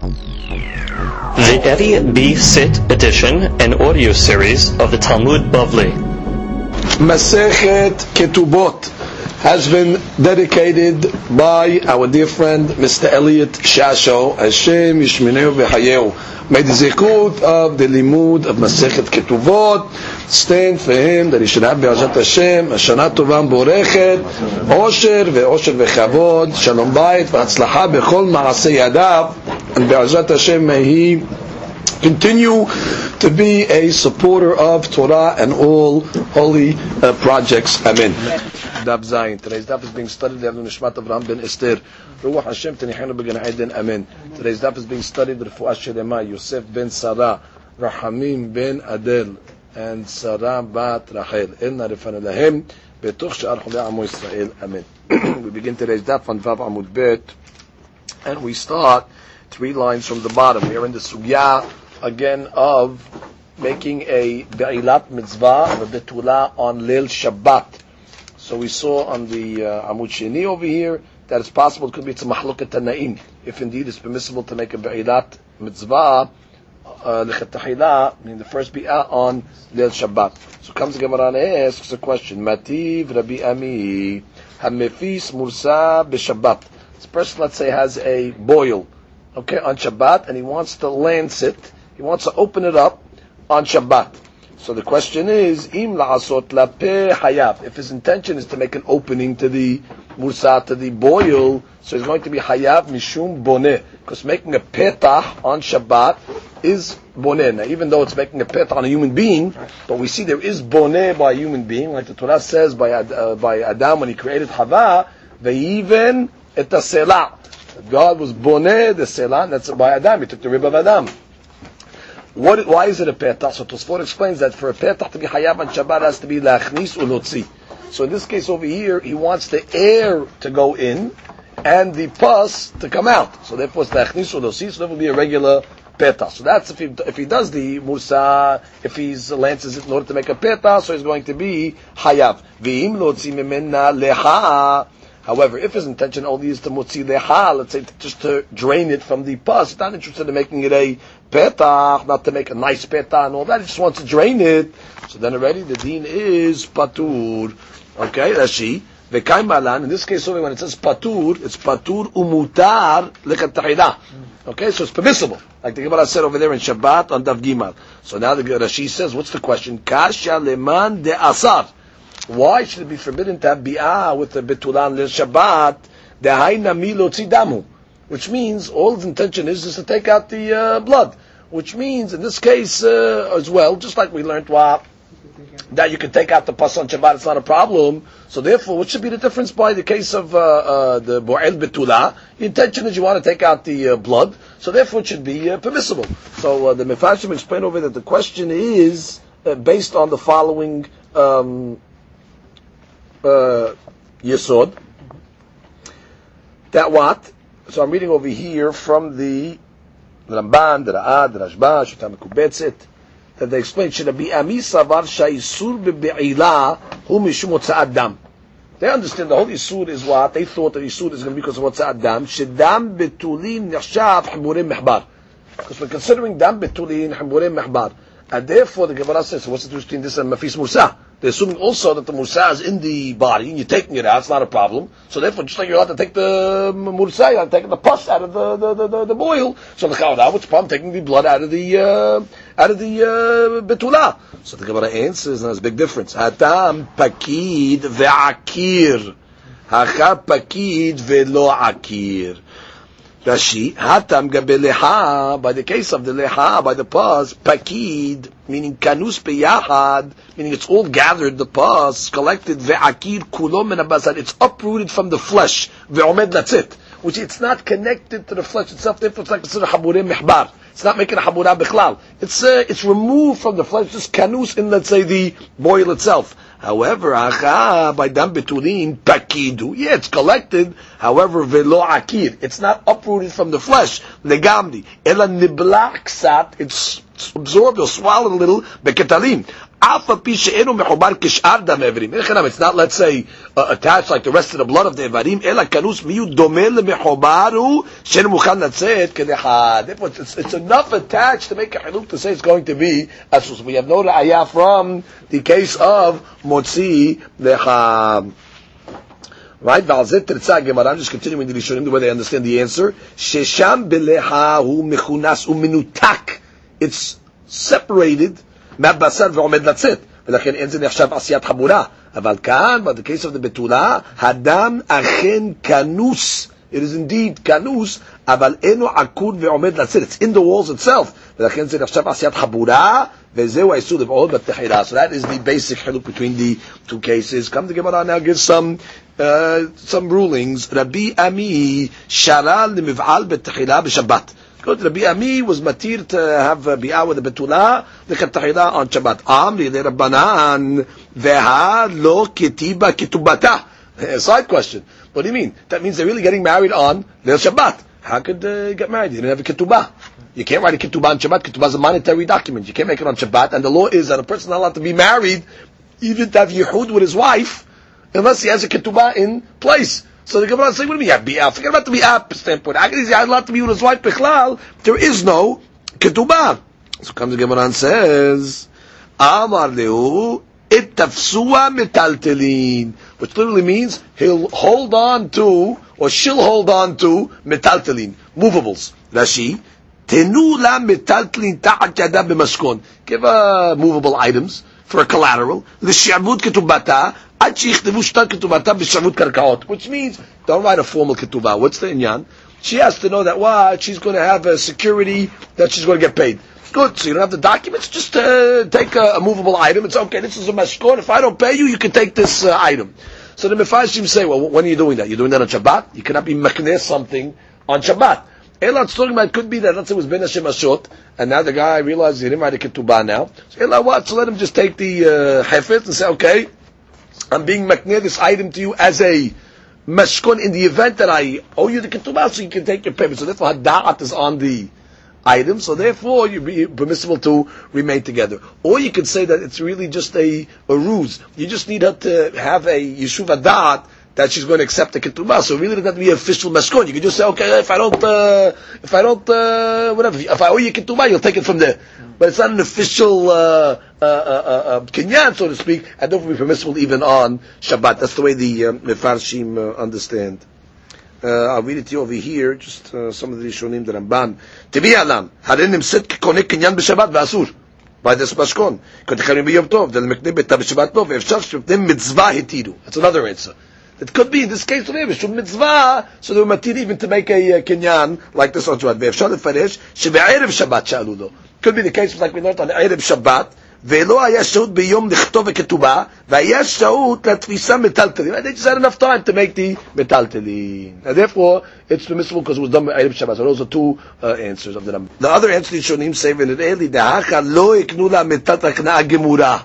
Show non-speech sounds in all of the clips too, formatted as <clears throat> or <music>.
The Eddie B. Sit edition and audio series of the Talmud Bavli. Masechet Ketubot has been dedicated by our dear friend Mr. Elliot Shasho. Hashem Yishmineu v'Hayeu. May the zikut of the limud of Masechet Ketubot stand for him that he should have Be'ezat Hashem, Hashana Tova Borechet, Osher ve'Osher ve'Chavod, Shalom Bayit v'Hatzlacha b'chol ma'aseh yadav, and Be'ezat Hashem may he continue to be a supporter of Torah and all holy uh, projects. Amen. Daf Zayin. Today's daf is being studied. Le'avnu Nishmat Avraham ben Esther. Ruach Hashem tenichenu b'gan Eden. Amen. Today's daf is being studied. Refuah Shelema Yosef ben Sarah, Rahamim ben Adel, and Sarah bat Rachel. Inna rifana lahem she'ar chulei amo Yisrael. Amen. <clears throat> we begin today's daf on Vav Amud Bet, and we start three lines from the bottom. We are in the sugya again of making a be'ilat mitzvah of a betula on Lil Shabbat. So we saw on the uh, Amud Sheni over here that it's possible it could be it's a mahlukat tana'im. If indeed it's permissible to make a be'ilat mitzvah, lechatahila, uh, meaning the first bi'ah on Lil Shabbat. So comes the Gemara and asks a question, Mativ Rabbi Ami, Hamefis Mursa b'Shabbat. This person, let's say, has a boil, okay, on Shabbat, and he wants to lance it, he wants to open it up on Shabbat. So the question is, im la'asot lape hayab. If his intention is to make an opening to the mursa, to the boil, so it's going to be Hayav mishum boneh. Because making a petah on Shabbat is boneh. Now, even though it's making a petah on a human being, but we see there is boneh by a human being, like the Torah says by, uh, by Adam when he created Hava, they even et. God was boneh the selah, that's by Adam. He took the rib of Adam. What, why is it a petah? So Tosfot explains that for a petah to be Hayav on Shabbat has to be lachnis ulotzi. So in this case over here, he wants the air to go in and the pus to come out. So therefore it's lachnis ulotzi, so that will be a regular petah. So that's if he, if he does the mursa, if he's lances it in order to make a petah, so he's going to be hayab. V'im lotzi mimenna lecha. However, if his intention only is to mutzi leha, let's say just to drain it from the pus, he's not interested in making it a petach, not to make a nice petah and all that. He just wants to drain it. So then already the deen is patur. Okay, Rashi. V'kaim malan. In this case, only when it says patur, it's patur umutar lekatahila. Okay, so it's permissible. Like the Gemara said over there in Shabbat on Dav Gimal. So now the Rashi says, what's the question? Kasha leman de asar. Why should it be forbidden to have bi'ah with the betulan lil Shabbat? Dehaina milo tzidamu. Which means all his intention is is to take out the uh, blood. Which means in this case uh, as well, just like we learned what that you can take out the pus on Shabbat, it's not a problem. So therefore, what should be the difference by the case of uh, uh, the bo'el betula? The intention is you want to take out the uh, blood, so therefore it should be uh, permissible. So uh, the Mefashim explain over that the question is uh, based on the following um, yesod. That what? So I'm reading over here from the Ramban, the Ra'ad, the Rashba, Shutam Kubetzet, that they explain, Shirabi Ami Savar Shaisur Be'ila Hu Mishum Adam. They understand the whole Isur is what? They thought that Isur is going to be because of what's Adam. Shedam Betulim Nashab Himurim Mehbar. Because we're considering Dam Betulim Himurim Mehbar. And therefore the Gemara says, what's the difference between this and Mafis Musa? They're assuming also that the Musa is in the body and you're taking it out, it's not a problem. So therefore, just like you're allowed to take the Musa, you're take the pus out of the, the, the, the, the boil. So the Chawda, what's the problem? Taking the blood out of the, uh, out of the, uh, Betula. So the Gemara answers, and there's a big difference. Hatam pakid ve'akir. Hacha pakid ve'lo akir. Rashi, hatam leha, by the case of the leha, by the pus, pakid, meaning kanus beyahad, meaning it's all gathered, the pus, collected, ve'akir kulom abasad, it's uprooted from the flesh, ve'omed, that's it. Which it's not connected to the flesh itself, therefore it's like considered haburim mihbar. It's not making a habura bichlal. It's, uh, it's removed from the flesh, just kanus in, let's say, the boil itself. However, acha by dam betulin pakidu. Yeah, it's collected. However, velo akir. It's not uprooted from the flesh. Legamdi. Ela niblaksat. It's absorbed or swallowed a little. Beketalim. It's not, let's say, uh, attached like the rest of the blood of the evarim. It's, it's enough attached to make a haluk to say it's going to be asus. We have no ra'ayah from the case of motzi lecham. Right? I'm just continuing the Rishonim the way they understand the answer. Shesham beleha hu mechunas uminutak. It's separated מהבשר ועומד לצאת, ולכן אין זה נחשב עשיית חמורה. אבל כאן, the case of the בתולה, הדם אכן כנוס. It is indeed כנוס, אבל אינו עקוד ועומד לצאת. It's in the walls itself. ולכן זה נחשב עשיית חבורה, וזהו האיסור לבעול בתחילה. So that is the basic חילוק between the two cases. Come to Gemara now, give some, uh, some rulings. רבי עמי שרה למבעל בתחילה בשבת. Good. Rabbi Ami was matir to have a bi'ah with a betula, the chetahila on Shabbat. Amri le Rabbanan, veha lo kitiba kitubata. Side question. What do you mean? That means they're really getting married on their Shabbat. How could they get married? They didn't have a ketubah. You can't write a ketubah on Shabbat. Ketubah is a monetary document. You can't make it on Shabbat. And the law is that a person is not allowed to be married, even to have yehud with his wife, unless he has a ketubah in place. So the Gemara is saying, what do you mean have Forget about the bi'ah standpoint. How can he I'd love to be with his wife, Bechlal? There is no ketubah. So comes the Gemara and says, Amar lehu, itafsua metaltelin. Which literally means he'll hold on to, or she'll hold on to, metaltelin, movables. Rashi. Give uh, movable items for a collateral. The shi'abud ketubata, which means don't write a formal ketubah. What's the inyan? She has to know that what she's going to have a security that she's going to get paid. Good. So you don't have the documents. Just uh, take a, a, movable item. It's okay. This is a mashkon. If I don't pay you, you can take this uh, item. So the mefashim say, well, when are you doing that? You're doing that on Shabbat. You cannot be mekneh something on Shabbat. Elat's talking about could be that let's say it was ben Hashem Ashot, and now the guy realizes he didn't write a ketubah now. So Elah what? So let him just take the uh, hefet and say, okay, I'm being makneh this item to you as a mashkon in the event that I owe you the ketubah, so you can take your payment. So therefore, hada'at is on the item, so therefore you're be permissible to remain together. Or you could say that it's really just a, a ruse. You just need her to have a yeshuv adat that she's going to accept the ketubah. So really, it doesn't have to be official mashkon. You can just say, okay, if I don't, uh, if I don't, uh, whatever, if I owe you ketubah, you'll take it from there but it's not an official uh, uh, uh, uh kinyan, so to speak, and therefore be permissible even on Shabbat. That's the way the uh, Mefarshim uh, understand. Uh, I'll read it to you over here, just uh, some of the Rishonim, the Ramban. Tibi alam, harin nimsit kikonek kinyan b'Shabbat v'asur. By this mashkon. That's another answer. It could be in this case today, Mishum mitzvah, so they were matir even to make a uh, kinyan like this on Shabbat. Ve'efshar lefarish, shebe'erev Shabbat sha'alu could be the case like we learned on Erev Shabbat, ולא היה שהות ביום לכתוב הכתובה, והיה שהות לתפיסה מטלטלין. They just had enough time to make the מטלטלין. And therefore, it's permissible because it was done by Erev Shabbat. So those are two uh, answers of the number. The other answer is Shonim say, ונראה דהכה לא יקנו לה מטלטל הקנאה גמורה.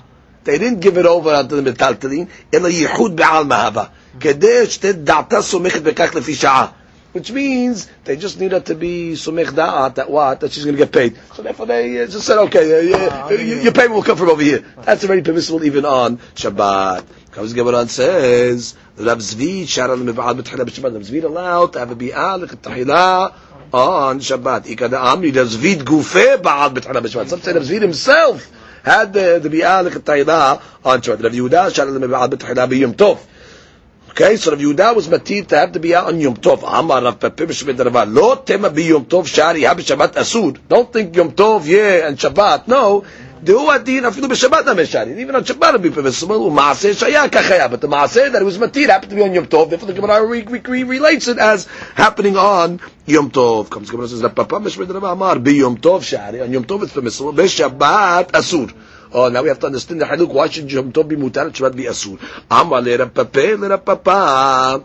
They didn't give it over unto the מטלטלין, אלא ייחוד בעל מהווה. Which means they just need her to be sumech da'at, that what, that she's going to get paid. So therefore they uh, just said, okay, uh, your payment will come from over here. That's already permissible even on Shabbat. Comes Gabaran says, Rav Zvi, Sharan Mib'al B'tahila B'Shabbat, Rav Zvi allowed to have a bi'al, B'tahila, on Shabbat. Ikada Amri, does Zvi Gufeh Baal B'tahila B'Shabbat. Some say Rav Zvi himself had the, the bi'al, B'tahila on Shabbat. Rav Yehuda, Sharan Mib'al B'tahila B'Yom Tov. Okay, so Rav Yehuda was matir to have to be out on Yom Tov. Amar Rav Pepim Shemid Lo tema bi Yom Tov shari have Shabbat asud. Don't think Yom Tov, yeah, and Shabbat. No. דהו הדין אפילו בשבת המשארין, even on Shabbat would be permissible, ומעשה שהיה ככה but the מעשה that it was matir happened to be on Yom Tov, therefore the Gemara re, re, re, relates it as happening on Yom Tov. Comes the Gemara says, Papa Meshmed Rabba Amar, bi Yom Tov shari, on Yom Tov it's permissible, בשבת asur. Oh, now we have to understand the haluk. Why should Yom Tov be mutar? Shabbat be asur. Amar le Rapape le Rapapa.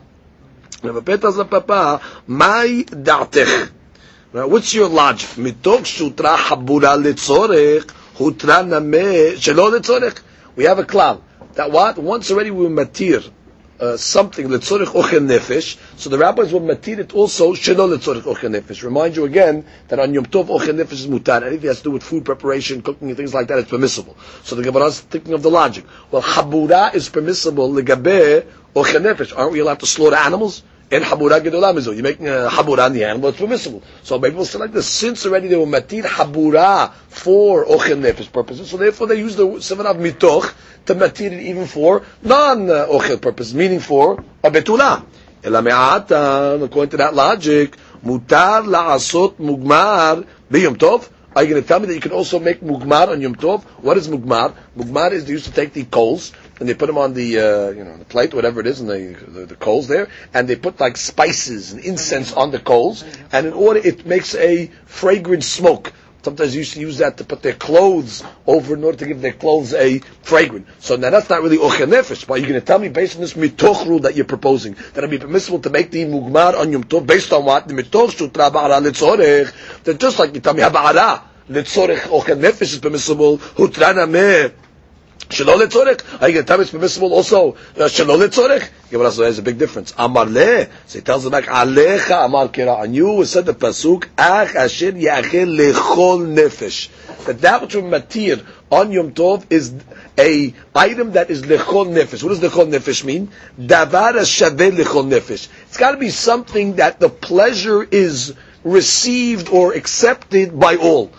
Rapape tells Rapapa, my da'tech. What's your logic? מתוך שוטרה חבורה לצורך, הותרה נמה שלא לצורך. We have a cloud. That what? Once already we matir uh, something letzorich ochen nefesh. So the rabbis will matir it also shelo letzorich ochen nefesh. Remind you again that on Yom Tov ochen nefesh is mutar. Anything has to do with food preparation, cooking, and things like that, it's permissible. So the Gemara is thinking of the logic. Well, habura is permissible legabe ochen nefesh. Aren't we allowed to slaughter animals? In habura gedola mizu. You're making a habura on the animal, it's permissible. So maybe we'll like this, since already they were matir habura for ochen nefesh purposes, so therefore they use the seven of mitoch to matir it even for non-ochel purposes, meaning for a betula. Ela according to that logic, mutar la'asot mugmar b'yom tov, are you going to tell me that you can also make mugmar on Yom Tov? What is mugmar? Mugmar is used to take the coals and they put them on the uh, you know the plate, whatever it is, and the, the, the coals there, and they put like spices and incense on the coals, and in order it makes a fragrant smoke. Sometimes they used to use that to put their clothes over in order to give their clothes a fragrance. So now that's not really ochel nefesh, but you're going to tell me based on this mitoch rule that you're proposing that it'd be permissible to make the mugmar on Yom Tov based on what the mitoch sutra ba'ara litzorech. That just like you tell me habara litzorech ochel nefesh is permissible hutrana meh Shelo letzorech. Are you going it's permissible also? Shelo letzorech. Gemara says there's a big difference. Amar le. So he tells them back, Alecha amar kira. On you said the pasuk, Ach asher yachel lechol nefesh. Matir on Yom Tov is a item that is lechol nefesh. What does lechol nefesh mean? Davar shaveh lechol nefesh. It's got to be something that the pleasure is received or accepted by all.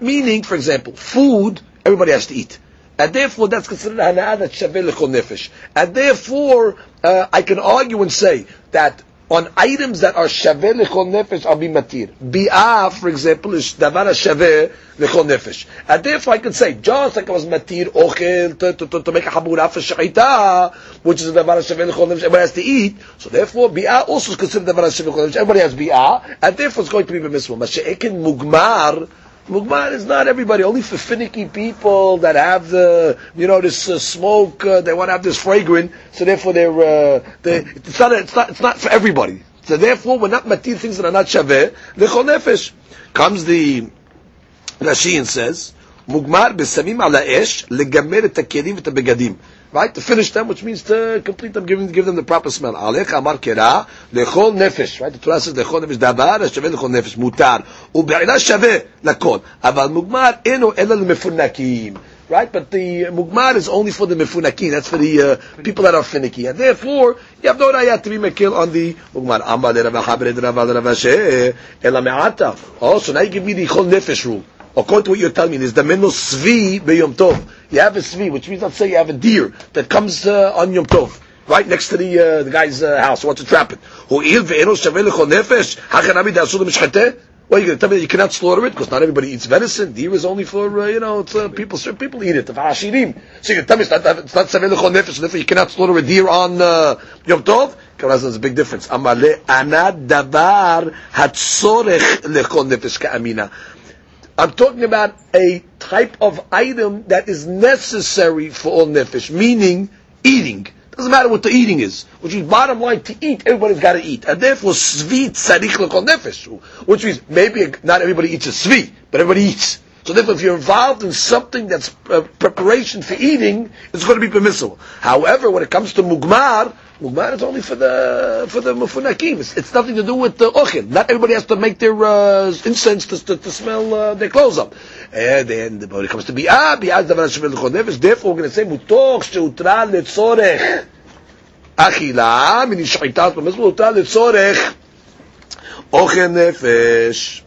Meaning, for example, food, everybody has to eat. And therefore, that's considered hana'ah that's nefesh. And therefore, uh, I can argue and say that on items that are shaveh lechol nefesh, I'll be matir. Bi'ah, for example, is davar shaveh nefesh. And therefore, I can say, just like I was matir ochel to, to, to, to make a habura for shechita, which is a davar shaveh lechol nefesh, everybody has to eat. So therefore, bi'ah also is considered davar shaveh lechol nefesh. Everybody has bi'ah, and therefore it's going to be permissible. Mashe'ekin mugmar, Mugman is not everybody, only for finicky people that have the, you know, this uh, smoke, uh, they want to have this fragrance, so therefore they're, uh, they, it's, not, it's, not, it's not for everybody. So therefore, we're not matir things that are not shaveh, lechol nefesh. Comes the Rashi and says, Mugmar besamim ala esh, legamer et hakelim et begadim right? To finish them, which means to complete them, give, give them the proper smell. Alech amar kera lechol nefesh, right? The Torah says lechol nefesh davar shaveh lechol nefesh mutar ube'ila shaveh lakol. Aval mugmar eno ela lemefunakim. Right, but the mugmar is only for the mefunakim. That's for the uh, people that are finicky, and therefore you have no raya to be mekil on the mugmar. Amar le Rav Haber Rav Rav me'ata. Oh, so now you give me the chol nefesh rule according to what you're telling me, there's the menu svi beyom tov. You have a svi, which means let's say you have a deer that comes uh, on yom tov. Right next to the uh, the guy's uh, house, wants to trap it. Well, you going to tell me that you cannot slaughter it? Because not everybody eats venison. Deer is only for, uh, you know, it's, uh, people, certain people eat it. The hashirim. So you can tell me it's not, it's not nefesh, therefore you cannot slaughter a deer on uh, Yom Tov? Because there's a big difference. Amale anad davar hatzorech lechol nefesh ka'amina. I'm talking about a type of item that is necessary for all nefesh, meaning eating. Doesn't matter what the eating is. Which is bottom line, to eat, everybody's got to eat. And therefore, svi tzarich l'kol nefesh. Which means, maybe not everybody eats a svi, but everybody eats. So therefore, if you're involved in something that's uh, preparation for eating, it's going to be permissible. However, when it comes to mugmar, mugmar is only for the for the mufunakim. It's, it's nothing to do with the ochel. Not everybody has to make their uh, incense to, to, to smell uh, their clothes up. And then when it comes to bi'ah, bi'ah is davar shemel nefesh. Therefore, we're going to say mutoch sheutra letzorech achilah min shchitat permissible utra letzorech ochel nefesh.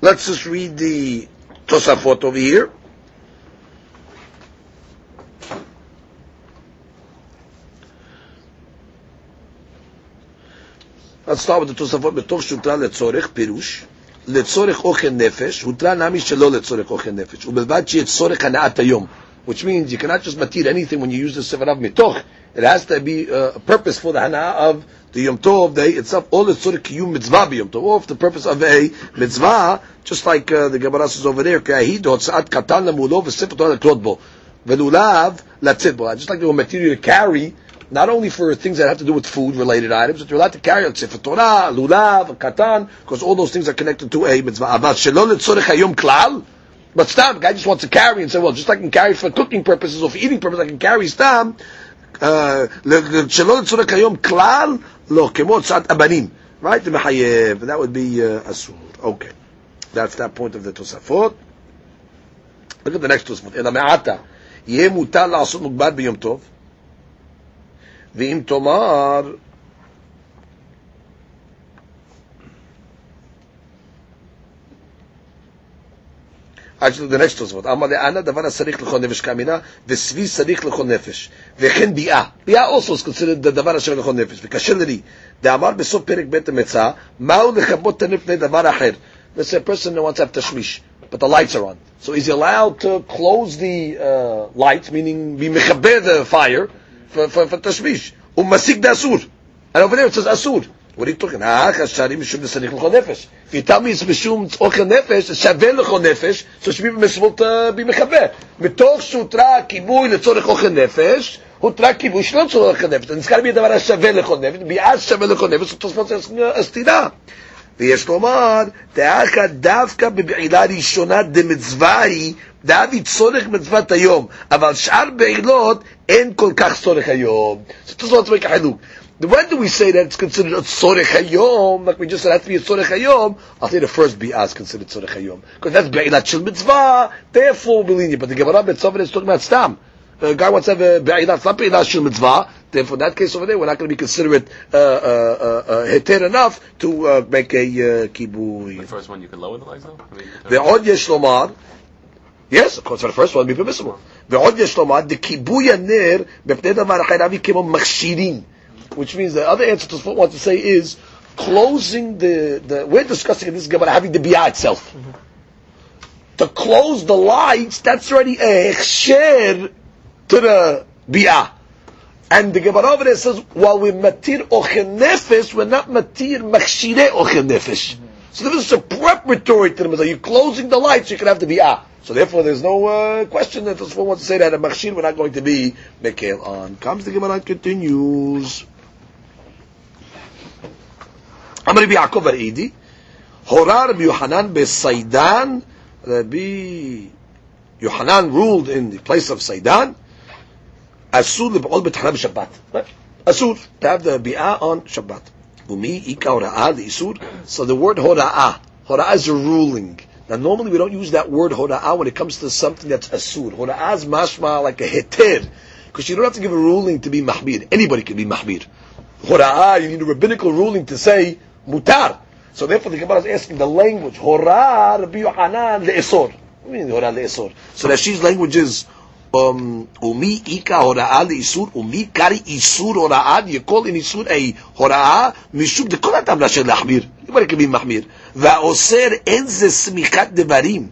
Let's just read the Tosafot over here. Let's start with the Tosafot. בתוך שהותרה לצורך, פירוש, לצורך אוכל נפש, הותרה נמי שלא לצורך אוכל נפש, ובלבד שיהיה צורך הנעת היום. Which means you cannot just matir anything when you use the Sefer of Mitoch. It has to be uh, a purpose for the hana of the Yom Tov day itself, all the tzorich kiyum mitzvah b'Yom Tov, or for the purpose of a mitzvah, just like uh, the Gemara says over there, k'ahid hotzat katan lemulo v'sifat Torah klotbo, v'lulav latzitbo. Just like the material to carry, not only for things that have to do with food related items, but you're allowed to carry out Sefer Torah, Lulav, Katan, because all those things are connected to a mitzvah. But stop, guy just wants to carry and say, well, just like I can carry for cooking purposes or for eating purposes, I can carry stam. Uh, klal lo kemotzat abanim. Right? That would be uh, asur. Okay. That's that point of the Tosafot. Look at the next Tosafot. Me'ata. B'yom tov. ואם תאמר, Actually, the next Tosfot. אמר לאנה דבר השריך לכל נפש כאמינה, וסבי שריך לכל נפש. וכן ביאה. ביאה also is considered the דבר אשר לכל נפש. וקשה לי. דאמר בסוף פרק ב' המצה, מהו לכבות תנף פני דבר אחר. Let's say a person who wants to have tashmish, but the lights are on. So is he allowed to close the uh, lights, meaning be mechaber the fire, فتשמיש, הוא משיג באסור. אנחנו לא מבינים זה אסור. הוא אומר לי תוכן, אה, השערים משום דסניך לכל נפש. איתם יש משום אוכל נפש, שווה לכל נפש, שושבים במסוות אה, במחווה. מתוך שהותרה כיבוי לצורך אוכל נפש, הותרה כיבוי שלא לצורך אוכל נפש. נזכר מי הדבר השווה לכל נפש, ביעד שווה לכל נפש, הוא תוספות הסתירה. ויש לומר, דאחא דווקא בבעילה ראשונה דמצווה היא, דאבי צורך מצוות היום, אבל שאר בעילות אין כל כך צורך היום. זאת אומרת, make a חילוק. When do we say that it's considered a tzorech hayom? Like we just said, it has to be a tzorech hayom. I'll say the first bi'ah is considered tzorech hayom. Because that's be'ilat shel mitzvah, therefore we'll be lenient. But the Gemara Betzavit is talking about stam. A guy wants to have a be'ilat, not be'ilat shel mitzvah, therefore in that case over there, we're not going to be considered uh, uh, uh, uh, heter enough to uh, make a uh, kibui. The first one, you can lower the legs though? I mean, ועוד יש לומר, yes, of course, for the first one, be permissible. ועוד יש לומר, דכיבוי הנר בפני דבר אחר אבי כמו מכשירים. Which means the other answer to what to say is closing the, the we're discussing in this Gemara having the biyah itself. To close the lights, that's already a share to the biyah. And the Gemara over there says, while we matir ochen nefesh, we're not matir makshire ochen nefesh. So this is a preparatory to the mitzvah. You're closing the lights, you can have the ah. So therefore, there's no uh, question that this one wants to say that a machshir, we're not going to be mekel on. Comes the Gemara continues. I'm going to be al-Idi, Horar Yohanan be-Saidan, Rabbi Yohanan ruled in the place of Saidan, Asur leb'ol b'tachana b'Shabbat. Right? Asur, to have the bi'ah on Shabbat. Umi ika hora'ah isur. So the word hora'ah, hora'ah is a ruling. Now normally we don't use that word hora'ah when it comes to something that's asur. Hora'ah is mashma like a heter. Because you don't have to give a ruling to be mahmid. Anybody can be mahbir. Hora'ah, you need a rabbinical ruling to say mutar. So therefore the Gemara is asking the language, hora'ah Rabbi Yohanan le'esor. What do you mean? So that language is um, umi ika hora'a isur umi kari isur hora'a. You're calling isur a hora'a mishum de kolat amra shel lahmir. Anybody can be mahmir. Va'oser enze devarim.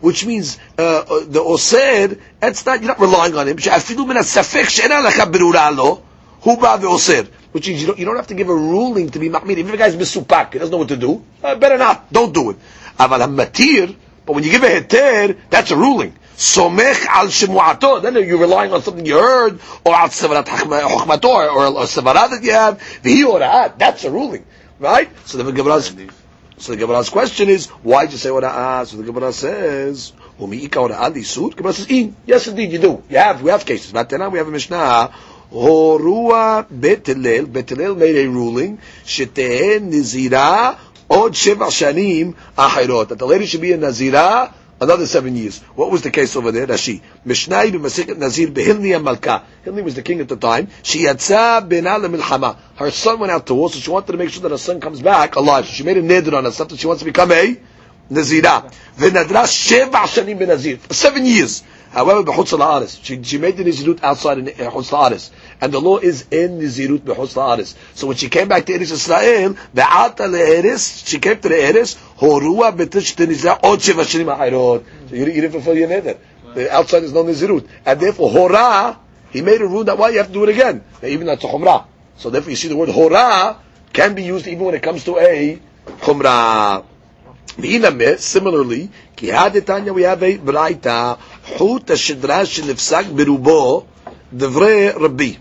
Which means uh, uh the oser, that's not you're not relying on him. Afilu min asafek she'ena lacha berura lo huba ve'oser. Which means you don't, you don't have to give a ruling to be mahmir. Even if a guy's misupak, he doesn't know what to do. Uh, better not. Don't do it. Aval hamatir. But when you give a heter, that's a ruling. Somech al shemuato. Then you're relying on something you heard, or al sevarat chokmato, or a sevarat that you have. Vihi ora'at. That's a ruling, right? So the Gemara's, so the Gemara's question is, why did you say ora'at? So the Gemara says, umiika ora'at isur. Gemara says, in. Yes, indeed, you do. You have, we have cases. But then we have a Mishnah. Horua betelel. Betelel made a ruling. Shetehen nizira od sheva shanim ahirot. That the lady should be a nazira another seven years. What was the case over there? Rashi. Mishnai b'maseket Nazir behilni Malka. Hilni was the king at the time. She yatsa bena milchama. Her son went out to war, so she wanted to make sure that her son comes back alive. So she made a neder on herself that she wants to become a Nazira. V'nadra sheva shanim benazir. Seven years. However, b'chutz. She, she made the Nizirut outside in uh, chutz And the law is in Nizirut b'chutz la'aris. So when she came back to Eretz Israel, be'ata le'eris, she came to the Eretz, horua b'tish t'nizra od sheva shanim ha'ayrod. So you, you didn't fulfill your neder. The outside is no Nizirut. And therefore, hora, he made a rule that why you have to do it again. Even that's a chumrah. So therefore you see the word hora can be used even when it comes to a chumrah. Similarly, כי הדתניא we have a ברייתא, חוט השדרה שנפסק ברובו, דברי רבי.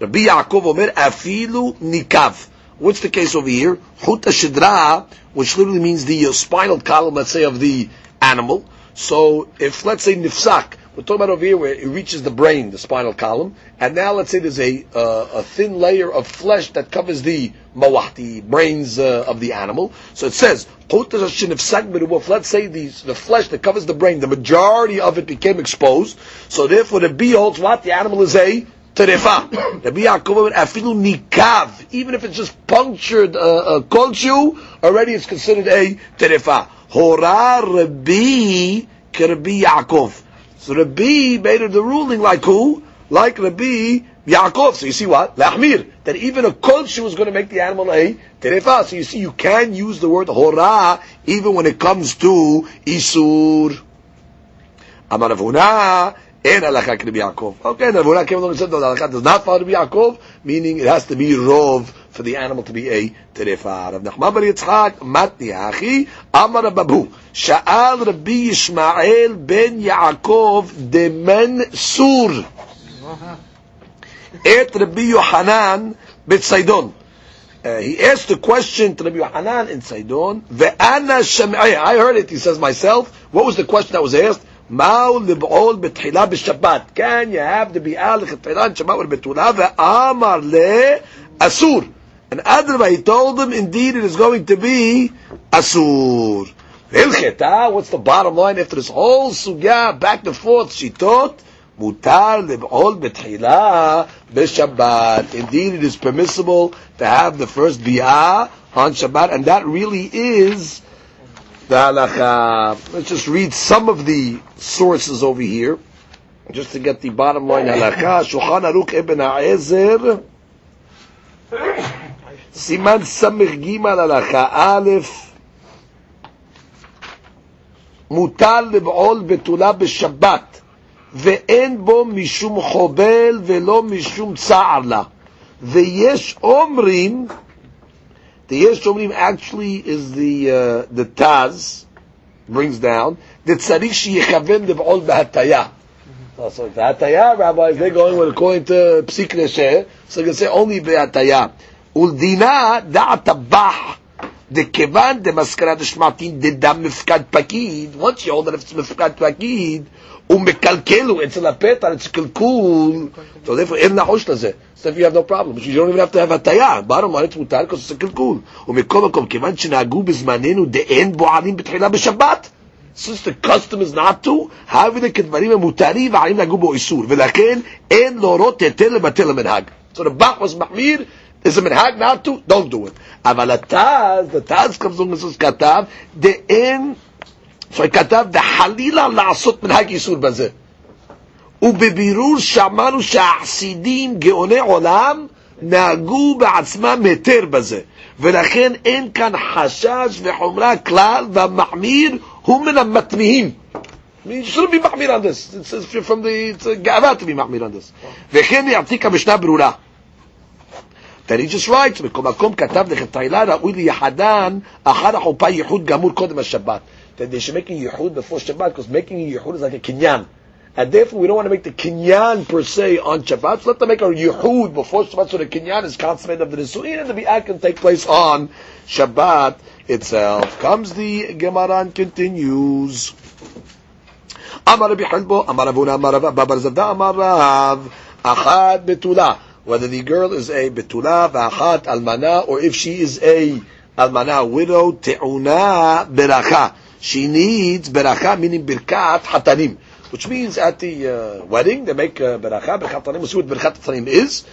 Rabbi Yaakov Omer, afilu nikav. What's the case over here? Huta shidra, which literally means the uh, spinal column, let's say, of the animal. So if, let's say, nifsak, we're talking about over here where it reaches the brain, the spinal column, and now let's say there's a, uh, a thin layer of flesh that covers the mawat, the brains uh, of the animal. So it says, let's say the, the flesh that covers the brain, the majority of it became exposed. So therefore the bee holds what? The animal is a terefa. Rabbi Yaakov afilu nikav, even if it's just punctured a uh, uh, already it's considered a terefa. Hora Rabbi Rabbi Yaakov. So Rabbi made the ruling like who? Like Rabbi Yaakov. So you see what? Lahmir. That even a kolshu was going to make the animal a terefa. So you see, you can use the word hora even when it comes to isur. Amar does not follow to be Yaakov, meaning it has to be Rov for the animal to be a Terefah. Nachman bar Yitzchak, Matniachi, Amar Babu, Sha'al Rabbi Yishmael ben Yaakov de Mansur, Rabbi Yohanan bet he asked the question to Rabbi Hanan in Saidon, I heard it, he says myself. What was the question that was asked? Mao lib'ol betchila b'shabbat. Can you have the bi'al chetfilan shabbat with betula ve'amar le asur. And Adrava, he told them, indeed it is going to be asur. Hilcheta, what's the bottom line after this whole sugya, back and forth, she taught, mutar lib'ol betchila b'shabbat. Indeed it is permissible to have the first bi'ah on Shabbat, and that really is the halacha. Let's just read some of the sources over here, just to get the bottom line halacha. Shulchan Aruch ibn Ha'ezer, Siman Samich Gimel halacha Aleph, מותר לבעול בתולה בשבת, ואין בו משום חובל ולא משום צער לה. ויש אומרים, The Yesh actually is the, uh, the Taz, brings down, the Tzarich Sheyechaven all B'Hatayah. So, so B'Hatayah, rabbis, they're going with according to Psik Reshe, so they say only B'Hatayah. Uldina Da'atabah. ולדינה דעת הבח דכיוון דמסקנת השמעתין דדם מפקד פקיד, once you hold that it's מפקד פקיד, הוא מקלקל, הוא אצל הפתע, it's קלקול, so therefore אין נחוש לזה, so if you have no problem, you don't even have to have הטיה, bottom line it's מותר, because it's קלקול, ומכל מקום, כיוון שנהגו בזמננו דאין בועלים בתחילה בשבת, since the custom is not to, הווה כדברים המותרים והעלים נהגו בו איסור, ולכן אין להורות היתר לבטל המנהג. So the Bach was מחמיר, is a minhag not to? Don't do it. אבל התז, התז כמזון מסוס כתב, דאין, זאת כתב, דחלילה לעשות מנהג איסור בזה. ובבירור שמענו שהחסידים גאוני עולם נהגו בעצמם היתר בזה, ולכן אין כאן חשש וחומרה כלל, והמחמיר הוא מן המטמיהים. שוב לא ממחמיר הנדס, גאווה ממחמיר הנדס. וכן יעתיק המשנה ברורה. Then he just writes, מקום כתב לכתחילה ראוי ליחדן אחר החופה ייחוד גמור קודם השבת. That they should make a yichud before Shabbat, because making a yichud is like a kinyan. And therefore we don't want to make the kinyan per se on Shabbat, so let them make a yichud before Shabbat, so the kinyan is consummated of the Nisu'in, and the bi'at can take place on Shabbat itself. Comes the Gemara and continues. Amar Rabbi Halbo, Amar Avuna, Amar Babar Zavda, Amar Rav, Achad Betula whether the girl is a betula v'achat almana, or if she is a almana widow, te'una beracha. She needs beracha, meaning birkat hatanim. Which means at the uh, wedding, they make uh, beracha, birkat hatanim. We'll see what birkat hatanim is.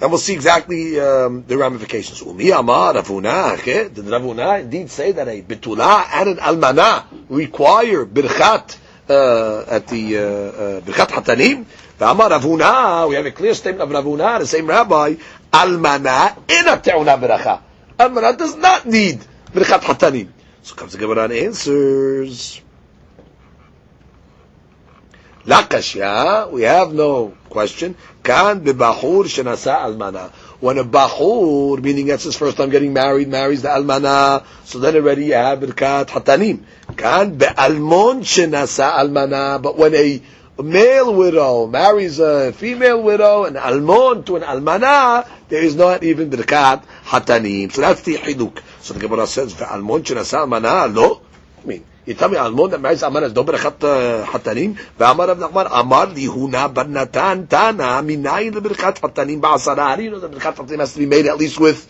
And we'll see exactly um, the ramifications. Umi amar Ravuna? Did Ravuna indeed say that a betula and an almana require birkat uh, at the uh, uh, birkat hatanim? V'amar Ravuna, we have a clear statement of Ravuna, the same rabbi, Almana ina te'una beracha. Almana does not need berachat hatanim. So comes the Gemara and answers. Lakashya, we have no question. Kan bebachur shenasa almana. When a bachur, meaning that's his first time getting married, marries the almana, so then already you have berkat hatanim. Kan be'almon shenasa almana. But when a male widow marries a female widow, an almon to an almana, there is not even birkat hatanim. So that's the hiduk. So the Gemara says, "Almon shenasa almana lo." I mean, Me almon marries almana is no berachat uh, hatanim. Ve'amar Rav Nachman amar li huna bar Natan tana minayin leberachat hatanim ba'asara. Know the berachat hatanim has to be made at least with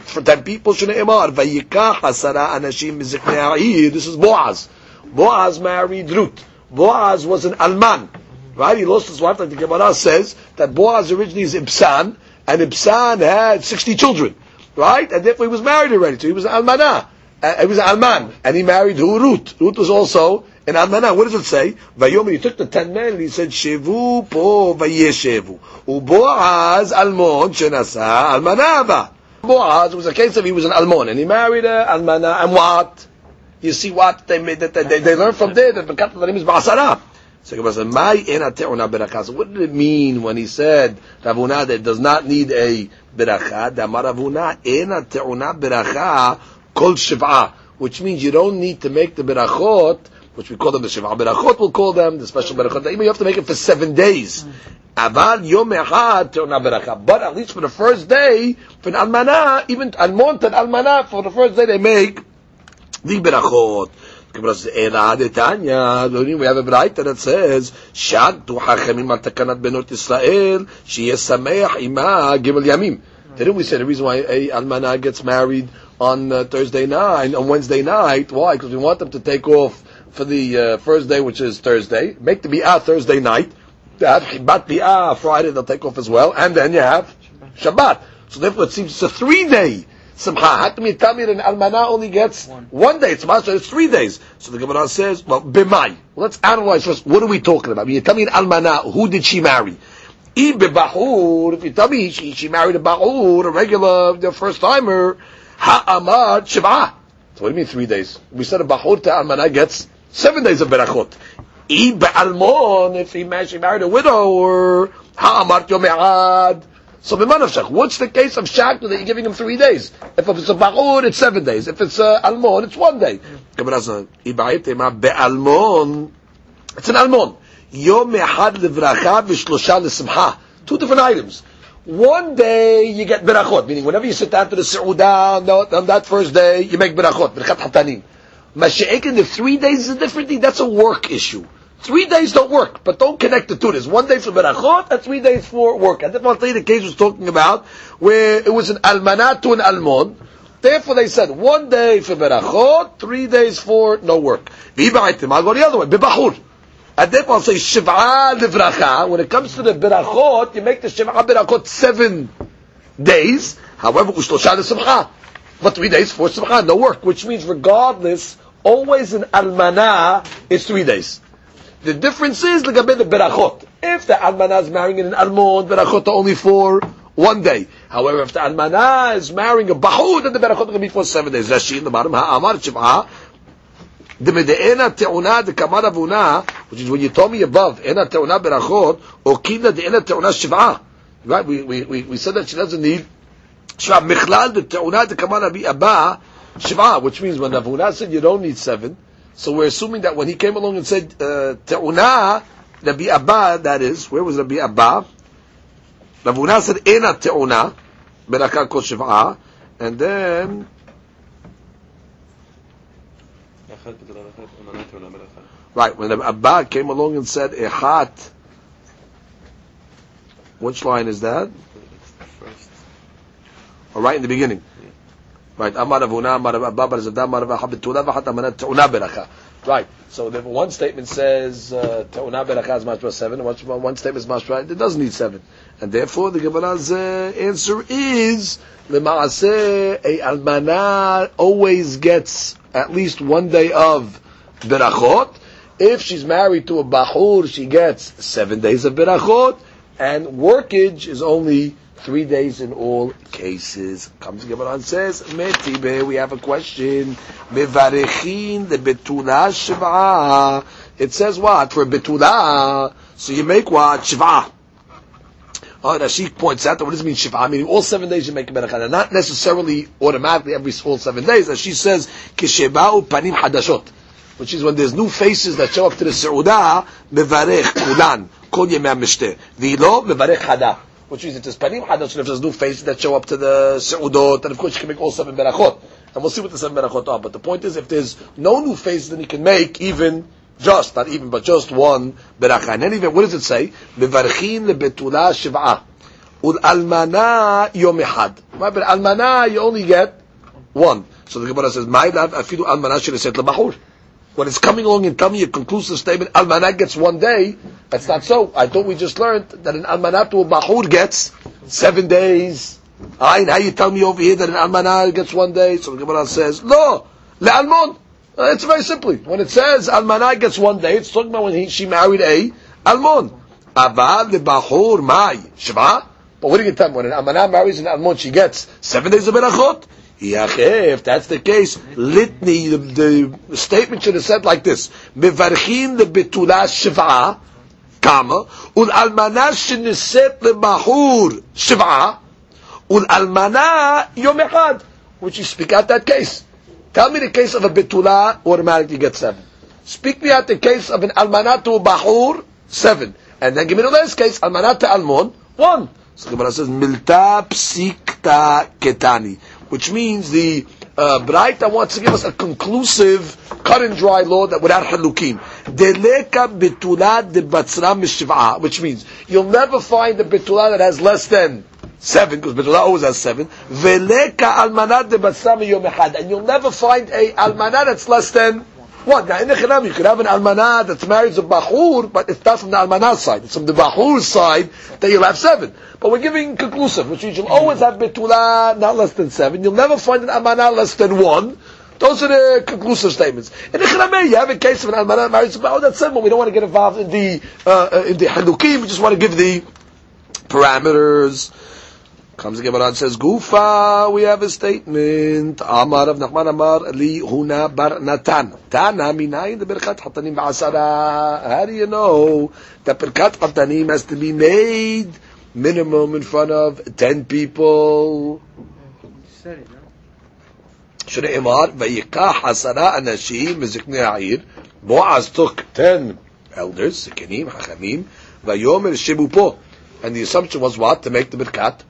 for ten people. Shneimar vayikach asara anashim miziknei ha'ir. This is Boaz. Boaz married Ruth. Boaz was an alman. Right? He lost his wife, like the Gemara says, that Boaz originally is Ibsan, and Ibsan had 60 children. Right? And therefore he was married already, so he was an almanah. Uh, he was an alman, and he married who? Ruth. Ruth was also an almanah. What does it say? Vayomer, he took the ten men and he said, Shevu po vayeshevu. Uboaz almon shenasa almanava. Boaz was a case of he was an almon, and he married a almanah, and what? You see what they made, that they, they, learned from there that the name is Basara. So Gemara says, "My ena te'una beracha." What did it mean when he said Ravuna that does not need a beracha? Damar Ravuna ena te'una beracha kol shiv'a, which means you don't need to make the berachot, which we call them the shiv'a berachot. We'll call them the special berachot. You have to make it for seven days. Mm. Aval yom echad te'una beracha. But at least for the first day, for an almana, even almont and almana, for the first day they make the berachot. Gemara says, "Ela detanya." We have a brayta that says, "Shadtu hachamim al takanat benot Yisrael sheyeh sameach ima gimel yamim." Didn't we say the reason why a almana gets married on uh, Thursday night, on Wednesday night? Why? Because we want them to take off for the uh, first day, which is Thursday. Make the bi'ah Thursday night. That bat bi'ah Friday they'll take off as well, and then you have Shabbat. So therefore, it seems it's a three day simcha. How come you tell me that an almana only gets one, one day? It's so it's three days. So the Gemara says, well, b'mai. Let's analyze first. What are we talking about? When you tell me an almana, who did she marry? If you tell me she, she married a bahur, a regular, the first timer, ha'amad shiva. So what do you mean three days? We said a bahur to almana gets seven days of berachot. If he married, a widow, or ha'amad yom so b'manavshach, what's the case of shakta that you're giving him three days? If it's a ba'ur, it's seven days. If it's a almon, it's one day. It's an almon. Yom echad levracha v'shlosha l'simcha. Two different items. One day you get berachot, meaning whenever you sit down to the seudah on that first day, you make berachot, berachat hatanim. Mashiach, if three days is a different thing, that's a work issue. Three days don't work, but don't connect the two. There's one day for berachot and three days for work. And that's what the case was talking about, where it was an almanat to an almon. Therefore, they said one day for berachot, three days for no work. I'll go the other way, bibahur. And therefore, I'll say shiv'a livracha. When it comes to the berachot, you make the shiv'a berachot seven days. However, ushlosha simcha. But three days for simcha, no work. Which means, regardless, always an almana is three days. The difference is the the berachot. If the almana is marrying an almon, berachot are only for one day. However, if the almana is marrying a bahud, then the berachot are going to be for seven days. Rashi in the bottom, ha'amar shiv'a, the mede'ena te'una the kamar avuna, which is when you told me above, ena te'una berachot, or kina de'ena te'una shiv'a. Right? We, we, we, we said that she doesn't need shiv'a. Michlal the te'una the kamar abba, shiv'a, which means when Avuna said you don't need seven, so we're assuming that when he came along and said uh, te'una, Rabbi Abba, that is, where was Rabbi Abba? Rabbi said ena te'una, berakah kol shiv'ah, and then right when Abba came along and said ehat. Which line is that? All right in the beginning. Right. Amar Avuna, Amar Abba, Zada, Amar Habitula, Vahat Te'una Beracha. Right. So the one statement says uh, Te'una Beracha is mashma seven, one, one statement is mashma, it doesn't need seven. And therefore the Gemara's uh, answer is, Lema'aseh, a almana always gets at least one day of berachot. If she's married to a bahur, she gets seven days of berachot, and workage is only three days in all cases. Comes Gemara and says, Metibe, we have a question. Mevarechin the betula shiv'a. It says what? For betula, so you make what? Shiv'a. Oh, Rashi points out that what does it mean shiva? I mean, all seven days you make a berachah. Not necessarily automatically every all seven days. As she says, kisheba'u panim hadashot. Which is when there's new faces that show up to the Seudah, mevarech kulan, kol yemei mishteh. V'ilo mevarech hada which means it is panim hadosh, if there's new faces that show up to the seudot, and of course you can make all seven berachot. and we'll see what the seven berachot are. But the point is, if there's no new faces, then you can make even just not even, but just one beracha. And even what does it say? Mevarchin lebetula shiv'ah ul almana yom echad. But almana you only get one. So the Gemara says, "My love, afidu almana shel lebachur." When it's coming along and telling me a conclusive statement, almana gets one day. That's not so. I thought we just learned that an almana to a bahur gets seven days. Ayin, how you tell me over here that an almana gets one day? So the Gemara says, "Lo le'almon." Uh, It's very simply when it says almana gets one day, it's talking about when he, she married a almon. Aval lebahur mai shva. But what do you tell me? When an marries an almon, she gets seven days of berachot. If that's the case, litany, the, the statement should have said like this: Mevarchin lebetula shva, kama, ul almana sheniset lebahur shva, ul almana yom echad. Which you speak out that case. Tell me the case of a betula, automatically get seven. Speak me out the case of an almanat to bahur, seven. And then give me the last case, almanat to almon, one. So Gemara says, milta psikta ketani. Which means the uh, Braita wants to give us a conclusive, cut and dry law that without halukim. Deleka betula de. Which means, you'll never find a betula that has less than seven, because Betula always has seven. Veleka almanat de batsam yom echad, and you'll never find a almanat that's less than one. Now in the Chinam, you could have an almanat that's married to Bahur, but it's not from the almanat side. It's from the Bahur side that you'll have seven. But we're giving conclusive, which means you'll always have Betula not less than seven. You'll never find an almanat less than one. Those are the conclusive statements. In the Chinam, you have a case of an almanat married to Bahur, that's seven, but we don't want to get involved in the, uh, in the halukim, we just want to give the parameters. Comes the Gemara and says, Gufa, we have a statement. Amar Rav Nachman Amar li huna bar natan. Tana minayin the birkat hatanim ba'asara. How do you know that birkat hatanim has to be made minimum in front of 10 people? שנאמר, ויקח עשרה אנשים מזקני העיר, בועז took 10 elders, זקנים, Hachamim, veYomer שבו פה. And the assumption was what? To make the birkat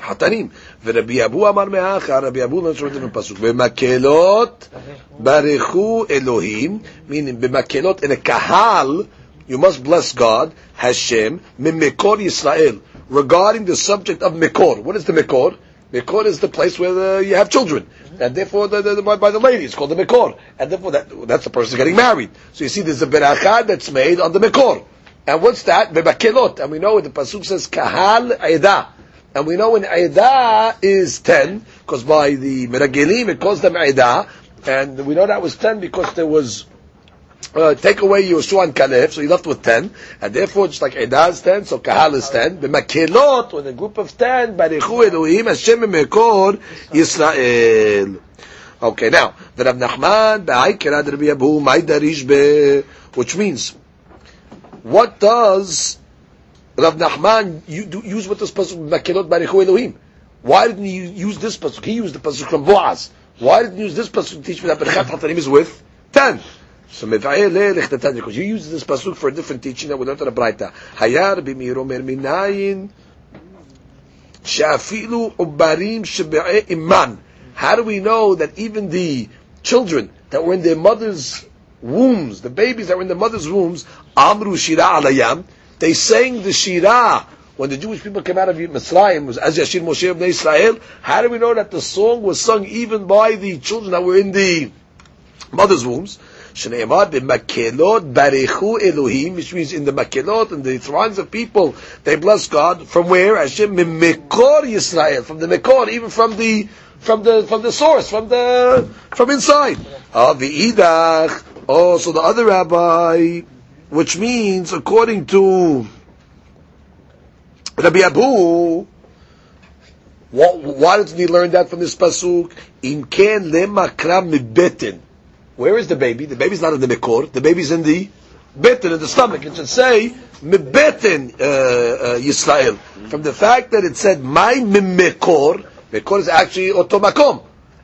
חתנים. ורבי אבו אמר מאחר, רבי אבו לא שומע את הפסוק, במקהלות ברכו אלוהים, meaning במקהלות in a kahal, you must bless God, Hashem, ממקור ישראל, regarding the subject of מקור. What is the מקור? Mikor is the place where the, you have children, and therefore the, the, the, by, by the lady it's called the Mikor, and therefore that, that's the person getting married. So you see, there's a beracha that's made on the Mikor, and what's that? Bebakelot, and we know the pasuk says kahal eda, and we know when eda is ten, because by the meragelim it calls them eda, and we know that was ten because there was uh, take away Yeshua and Caleb, so you left with ten, and therefore just like Edah is ten, so Kahal is ten. B'makelot, when a group of ten, Barichu Elohim Hashem Mekor Yisrael. Okay, now the Rav Nachman ba'aykera Rabbi Abu Maidarish be, which means what does Rav Nachman you, use with this pasuk Makelot Barichu Elohim? Why didn't he use this pasuk? He used the pasuk from Boaz. Why didn't he use this pasuk to teach me that Berchat Hatanim is with ten? So because you use this pasuk for a different teaching that we learned in the Braita. Hayar omer minayin she'afilu ubarim iman. How do we know that even the children that were in their mother's wombs, the babies that were in the mother's wombs, amru shira alayam, they sang the Shirah when the Jewish people came out of Mitzrayim, was as Yashir Moshe Israel, how do we know that the song was sung even by the children that were in the mother's wombs? Shneimar b'makelot Barichu Elohim, which means in the makelot and the throngs of people, they bless God from where Hashem mekor Yisrael, from the mekor, even from the from the from the source, from the from inside. Ah, of the idach. Oh, so the other rabbi which means, according to Rabbi Abu, why, why didn't he learn that from this pasuk? In ken lemakra mibeten. Where is the baby? The baby's not in the mikor. The baby's in the beten, in the stomach. It should say mibeten uh, uh, Yisrael. From the fact that it said my mikor is actually otomakom.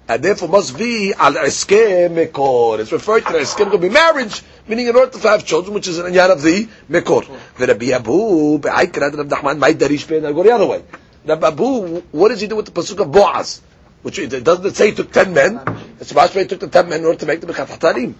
And therefore must be al eske mekor. It's referred to as eske to be marriage, meaning in order to have children, which is an inyan of the mekor. Rabbi Abu, be'aykrat Rav Nachman, my darish ben, I go the other way. Rabbi Abu, what does he do with the pasuk of Boaz? which it doesn't say he took ten men. It's mashma he took the ten men in order to make the Birkat Hatanim.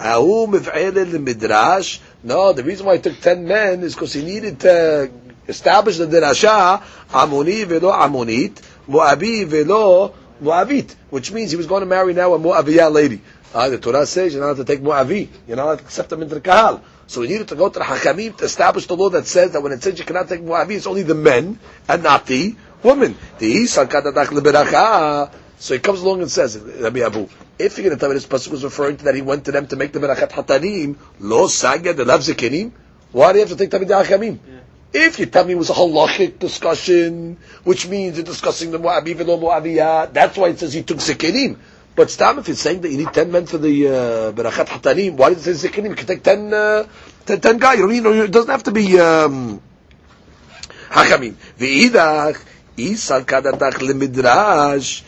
Ahu miv'elel midrash. No, the reason why he took ten men is because he needed to establish the dirasha Amoni velo Amonit, Moabi velo Moabit, which means he was going to marry now a Moabiyah lady. Uh, the Torah says you're not allowed to take Moavi. You're not allowed to accept them into the Kahal. So we needed to go to the Hakamim to establish the law that says that when it says you cannot take Moavi, it's only the men and not the women. The So he comes along and says, Rabbi Abu, if you're going to tell me this pasuk was referring to that he went to them to make the berachat hatanim, lo sagya the lav why do you have to take Tamid Hakamim? If you tell me it was a halachic discussion, which means you're discussing the Moabi velo Moabiyah, that's why it says he took zekinim. But Stam, if saying that you need 10 men for the uh, Berachat Hatanim, why does it say Zikinim? You can take 10, uh, 10, 10 guys. You don't need, it doesn't have to be um, Hakamim. V'idach, Isal kadatach lemidrash.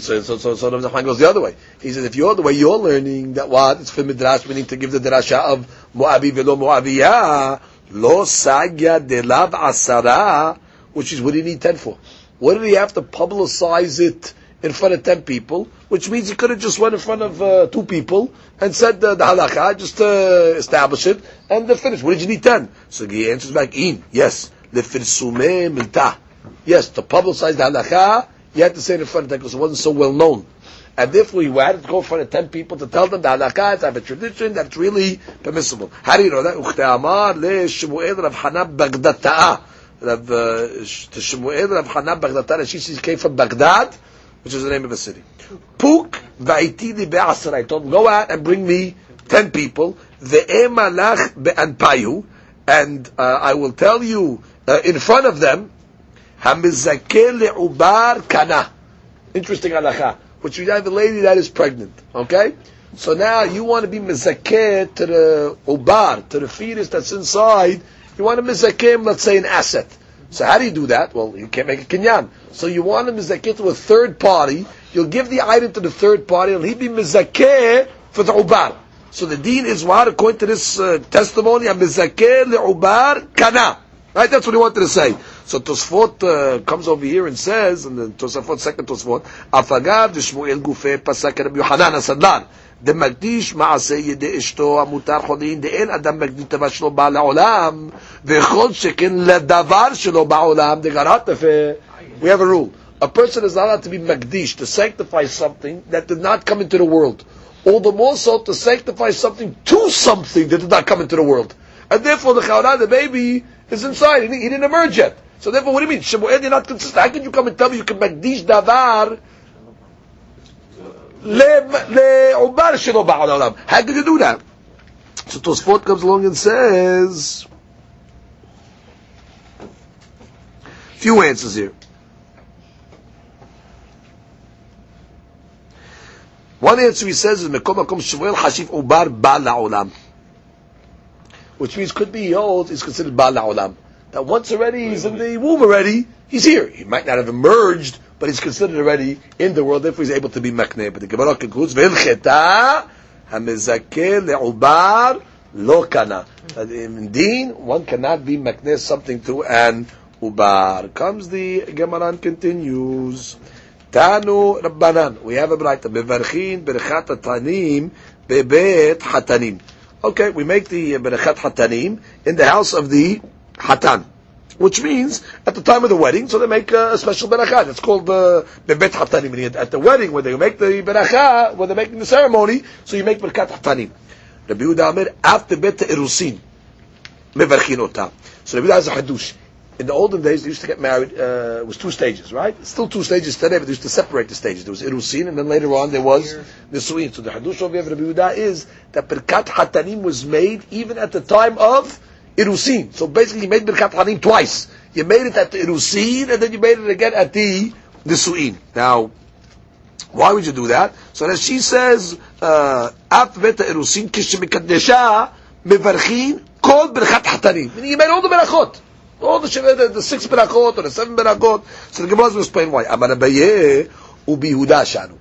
So, so, so, so the goes the other way. He says, if you're the way you're learning that what it's for midrash, meaning to give the drasha of Moabi velo Moabiyah, lo sagya de lav asara, which is what did he need ten for? What did he have to publicize it in front of ten people, which means he could have just went in front of uh, two people and said uh, the halakha, just to establish it, and they finished. What did you need ten? So he answers back, in, yes, lefirsume milta. Yes, to publicize the halakha, you had to say it in front of ten because it wasn't so well known. And therefore, you had to go front of ten people to tell them the halakha, to have a tradition that's really permissible. How do you know that? Uchte amar le Shmuel Rav Hanab Bagdata'a. Rav, uh, to Shmuel Rav Hanab Bagdata'a, she came from Baghdad, which is the name of a city. Puk va'itili be'asra. I told him, go out and bring me ten people. Ve'emalach be'anpayu. And uh, I will tell you uh, in front of them, hamizakeh le'ubar kana. Interesting halacha. Which you have a lady that is pregnant. Okay? So now you want to be mizakeh to the ubar, to the fetus that's inside. You want to mizakeh, let's say, an asset. So how do you do that? Well, you can't make a kinyan. So you want to mizakeh to a third party. You'll give the item to the third party, and he'll be mizakeh for the ubar. So the deen is what, according to this uh, testimony, a mizakeh le'ubar kana. Right? That's what he wanted to say. So Tosfot uh, comes over here and says, and the Tosfot, second Tosfot, Afagav Shmuel Gufe Pasak Rabbi Yohanan HaSandlar. דמקדיש מעשה ידי אשתו המותר חולין, דאין אדם מקדיש דבר שלו בא לעולם, וכל שכן לדבר שלו בעולם, דגרת We have a rule. A person is not allowed to be Magdish to sanctify something that did not come into the world. All the more so to sanctify something to something that did not come into the world. And therefore the chaurah, the baby, is inside. He didn't emerge yet. So therefore, what do you mean? Shemuel, you're not consistent. How can you come and tell me you can makdish davar לעובר שלו בעולם. How can you do that? So Tosfot comes along and says, few answers here. One answer he says is Mekom Makom Shmuel Hashif Ubar Ba La'olam. Which means could be he holds is considered Ba La'olam. That once already he's in the womb already, he's here. He might not have emerged but he's considered already in the world, therefore he's able to be makneh. But the Gemara concludes, v'ilcheta hamezakeh le'ubar lo kana. In deen, one cannot be makneh something to an ubar. Comes the Gemara and continues. Tanu Rabbanan. We have a brayta. Bevarchin berchat hatanim bebet hatanim. Okay, we make the berchat hatanim in the house of the hatan which means at the time of the wedding, so they make a, a special beracha. It's called the bebet hatanim. At the wedding, where they make the beracha, where they're making the ceremony, so you make berkat hatanim. Rabbi Yehuda Amir after bet erusin mevarchin ota. So Rabbi Yehuda has a hadush. In the olden days, they used to get married. Uh, it was two stages, right? Still two stages today, but they used to separate the stages. There was irusin, and then later on there was nisuin. So the hadush of Rabbi Yehuda is that berkat hatanim was made even at the time of Irusin. So basically, you made Birkat Hanim twice. You made it at the Irusin, and then you made it again at the Nisuin. Now, why would you do that? So that she says, uh, Af beta Irusin kishemikadesha mevarchin kol Birkat Hatanim. Meaning you made all the berachot. All the, the, the six berachot or the seven berachot. So the Gemara will explain why. Amar Abaye ubi shanu.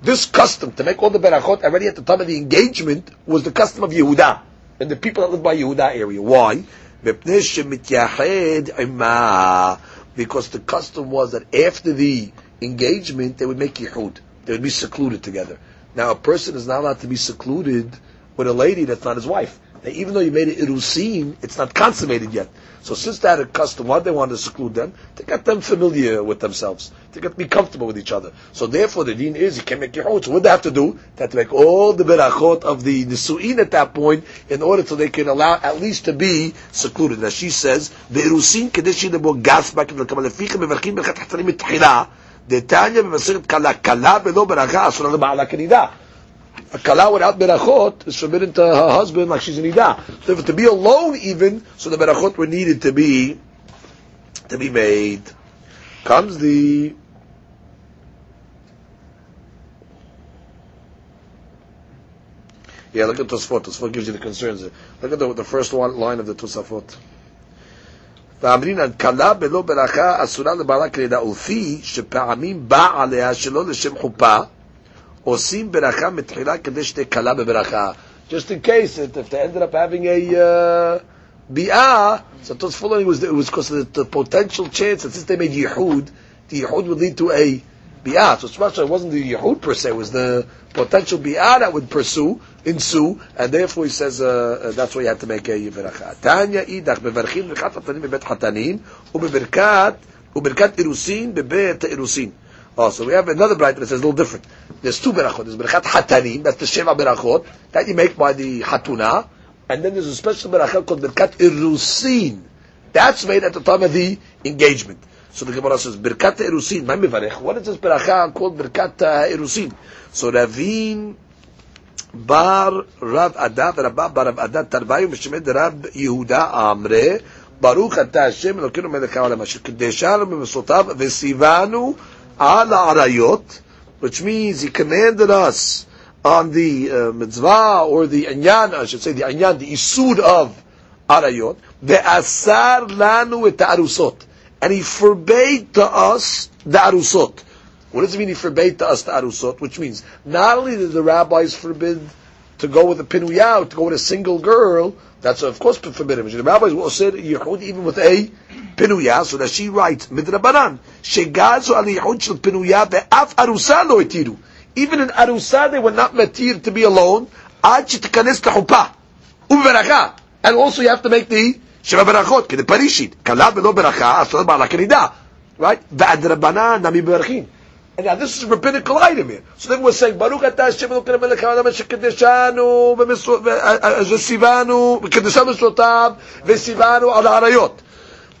This custom to make all the berachot already at the time of the engagement was the custom of Yehuda and the people that live by Yehuda area. Why? Because the custom was that after the engagement, they would make yichud. They would be secluded together. Now, a person is not allowed to be secluded with a lady that's not his wife. Now, even though you made it irusin, it's not consummated yet. So since they had a custom, why they wanted to seclude them? To get them familiar with themselves, to get be comfortable with each other. So therefore, the deen is you can make yichud. So what they have to do? They have to make all the berachot of the nisuin at that point in order so they can allow at least to be secluded. Now she says, the irusin kedeshi the gas back in the kamal ficha beverkim bechat hatarim mitchila. דתניא במסכת קלה, קלה בלא ברכה אסורה לבעלה כנידה. A kala without berachot is forbidden to her husband like she's an ida. So if to be alone even, so the berachot were needed to be to be made. Comes the Yeah, look at Tosfot. Tosfot gives you the concerns. Look at the, the first one line of the Tosafot. ואמרינן כלה בלא ברכה אסורה לבעלה כלידה ולפי שפעמים בא עליה שלא לשם חופה just in case it, if they ended up having a uh, bi'ah, so Tosfot was it was because of the, the, potential chance that since they made yehud, the yehud would lead to a bi'ah. So it's much it wasn't the yehud per se; it was the potential bi'ah that would pursue ensue, and therefore he says uh, uh that's why you had to make a beracha. Tanya idach bevarchin b'chat hatanim b'bet hatanin u'beberkat u'berkat irusin b'bet irusin. Oh, so we have another bright that says a little different. There's two berachot. There's berachat hatanim, that's the sheva berachot that you make by the hatuna, and then there's a special berachot called berkat irusin. That's made at the time of the engagement. So the Gemara says, Birkat Erusin, my mivarech. What is this beracha called Birkat Erusin? Uh, so Ravin bar Rav Adad, Rabba bar Rav Adad Tarbayu, Mishemed Rab Yehuda Amre, Baruch Ata Hashem, Elokeinu melech haolam, asher kedeshanu b'mesotav, v'sivanu al arayot, which means he commanded us on the uh, mitzvah or the anyan, I should say the anyan, the isud of arayot, ve'asar lanu et arusot and he forbade to us the arusot. What does it mean he forbade to us the arusot? Which means not only did the rabbis forbid to go with a pinuyah, to go with a single girl, that's of course forbidden. The rabbis will say Yehud even with a pinuya, so that she writes midrabanan shegazu al Yehud shel pinuya ve'af arusa lo etiru. Even in arusa they were not metir to be alone. Ad shetkanes lachupa uberacha, and also you have to make the sheva berachot k'de parishit kala velo beracha ba'la kenida, Right? Ve'ad Ve'adrabanan nami berachin. And now this is rabbinical item here. So then we're saying, Baruch atah Hashem Elokeinu melech haolam asher kedeshanu v'sivanu v'kedeshanu mesotav al harayot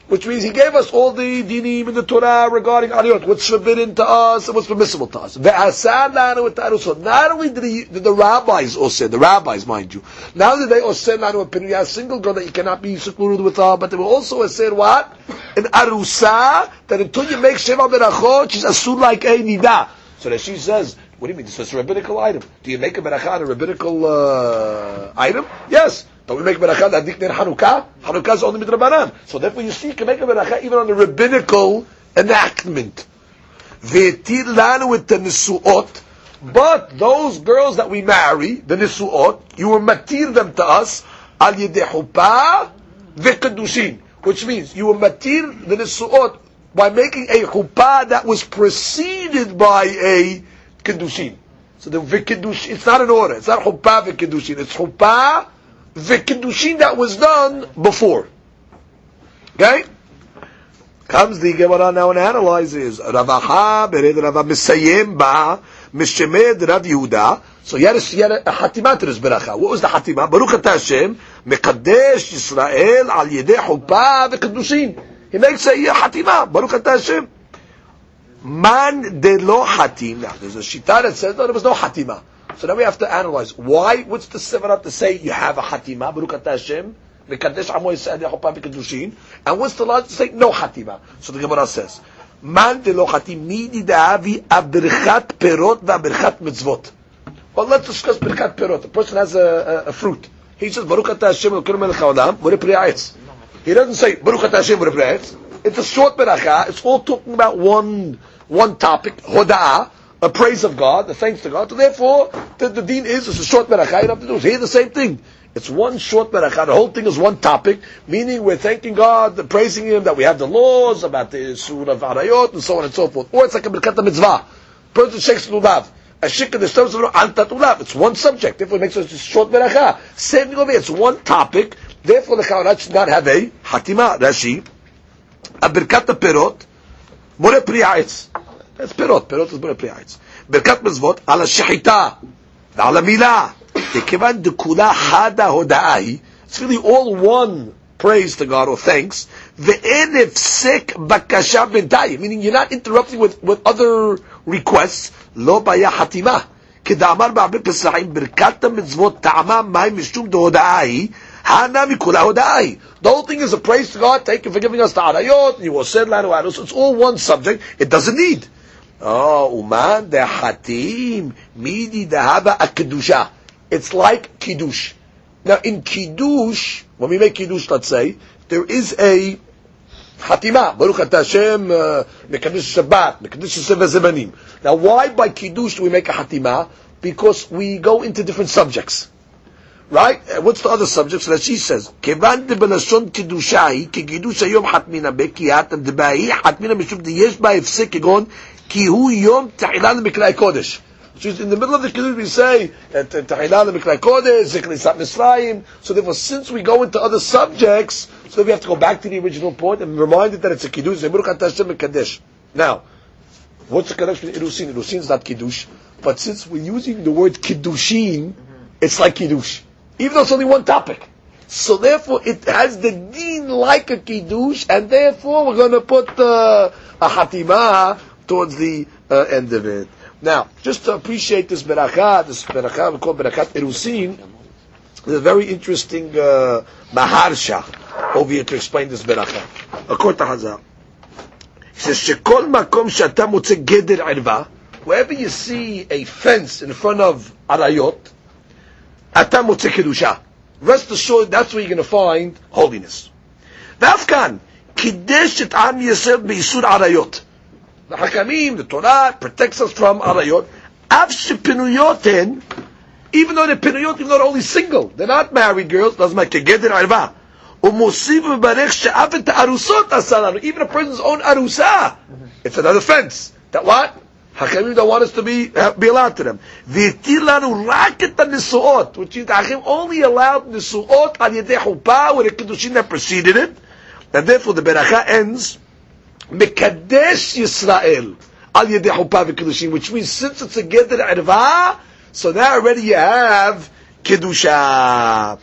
which means he gave us all the dinim in the Torah regarding aliyot, what's forbidden to us and what's permissible to us. So not only did, he, did the rabbis all say, the rabbis, mind you, now that they all say lanu a single girl that you cannot be secluded with her, but they were also said what? An arusa, that until you make sheva berachot, she's asur like a nida. So that she says, what do you mean? This is a rabbinical item. Do you make a berachah a rabbinical uh, item? Yes. But we make beracha that dikner Hanukkah. Hanukkah is only midrabanan. So therefore, you see, you can make a beracha even on the rabbinical enactment. But those girls that we marry, the nisuot, you will matir them to us al yedei chuppah ve'kedushin. Which means you will matir the nisuot by making a chuppah that was preceded by a kedushin. So the v'kedushin, it's not an order. It's not chuppah v'kedushin. It's chuppah the kiddushin that was done before. Okay? Comes the Gemara now and analyzes Ravaha bered Rava Misayim ba Mishemed Rav Yehuda. So he had a, he had to this beracha. What was the hatima? Baruch Ata Hashem Mekadesh Yisrael al Yedei Chuppah v'Keddushin. He makes a hatima. Baruch Ata Hashem. Man de lo hatim. Now there's a shita that says no, there was no hatima. So now we have to analyze why. What's the sevara to say you have a hatima? Baruch Hashem. Mekadesh Amo Yisrael Yechopa V'Kedushin. And what's the law to say no hatima? So the Gemara says, Man de lo hatim midi da'avi abirchat perot va'abirchat mitzvot. Well, let's discuss birchat perot. The person has a, a, a fruit. He says, Baruch Hashem Elokeinu melech haolam, v'rei He doesn't say, Baruch Hashem v'rei It's a short beracha. It's all talking about one, one topic, hoda'ah a praise of God, the thanks to God. So therefore, the, the deen is, it's a short beracha, you have to do. Here the same thing. It's one short beracha. The whole thing is one topic, meaning we're thanking God, praising Him that we have the laws about the surah of arayot and so on and so forth. Or it's like a berkat mitzvah. Person shakes lulav. It's one subject. Therefore, it makes us a short beracha. Same thing over here. It's one topic. Therefore, the kavanah should not have a hatima. Rashi. A berkat perot. More pri That's perot. Perot is more pri ברכת מצוות על השחיטה ועל המילה. כיוון דכולה חדה הודאה היא, it's really all one praise to God or thanks, ואין הפסק בקשה בינתיים, meaning you're not interrupting with, with other requests, לא בעיה חתימה. כדאמר בהרבה פסחים, ברכת המצוות טעמה מים משום דהודאה היא, הנמי כולה הודאה היא. The whole thing is a praise to God, thank you for giving us the arayot, you will send לנו arayot, it's all one subject, it doesn't need. Oh, uman dehatim midi dehava a It's like kiddush. Now, in kiddush, when we make kiddush, let's say, there is a hatima. Baruch Hashem, uh, mekadosh Shabbat, mekadosh Sefer Zemanim. Now, why by kiddush do we make a hatima? Because we go into different subjects. Right? What's the other subjects that she says? כיוון דבלשון קידושה היא, כקידוש היום חתמינה בקיאת דבהי חתמינה משום דיש בה הפסק כגון ki hu yom ta'ilan miklai kodesh. So in the middle of the Kiddush we say Tehillah Miklai Kodesh, Zikrisat Misraim. So therefore, since we go into other subjects, so we have to go back to the original point and remind it that it's a Kiddush. Zemurukat Hashem Kadesh. Now, what's the connection with Irusin? Irusin is not Kiddush, but since we're using the word Kiddushin, it's like Kiddush, even though it's only one topic. So therefore, it has the deen like a kiddush, and therefore we're going to put uh, a hatimah towards the uh, end of it. Now, just to appreciate this beracha, this beracha we call berachat erusin, there's a very interesting uh, maharsha over here to explain this beracha. According to Hazar, he says, "Shekol makom shata geder irva." Wherever you see a fence in front of arayot, ata motze kedusha. Rest assured, that's where you're going to find holiness. Vafkan, kiddush et am yisrael beisur arayot. The Hakamim, the Torah, protects us from arayot. Av shepinuyoten, even though they're pinuyot, even though they're only single, they're not married girls, doesn't make kegeder arva. ומוסיף וברך שאף את הארוסות עשה לנו, even a person's own arusa. It's another fence. That what? Hakamim don't want us to be, uh, be allowed to them. והתיר לנו רק את הנשואות, which is, Hakamim only allowed נשואות על ידי חופה, with the kiddushin that preceded it, and therefore the beracha ends, Mekadesh Yisrael al yedei chuppah v'kedushim, which means since it's a geder erva, so now already you have kedusha.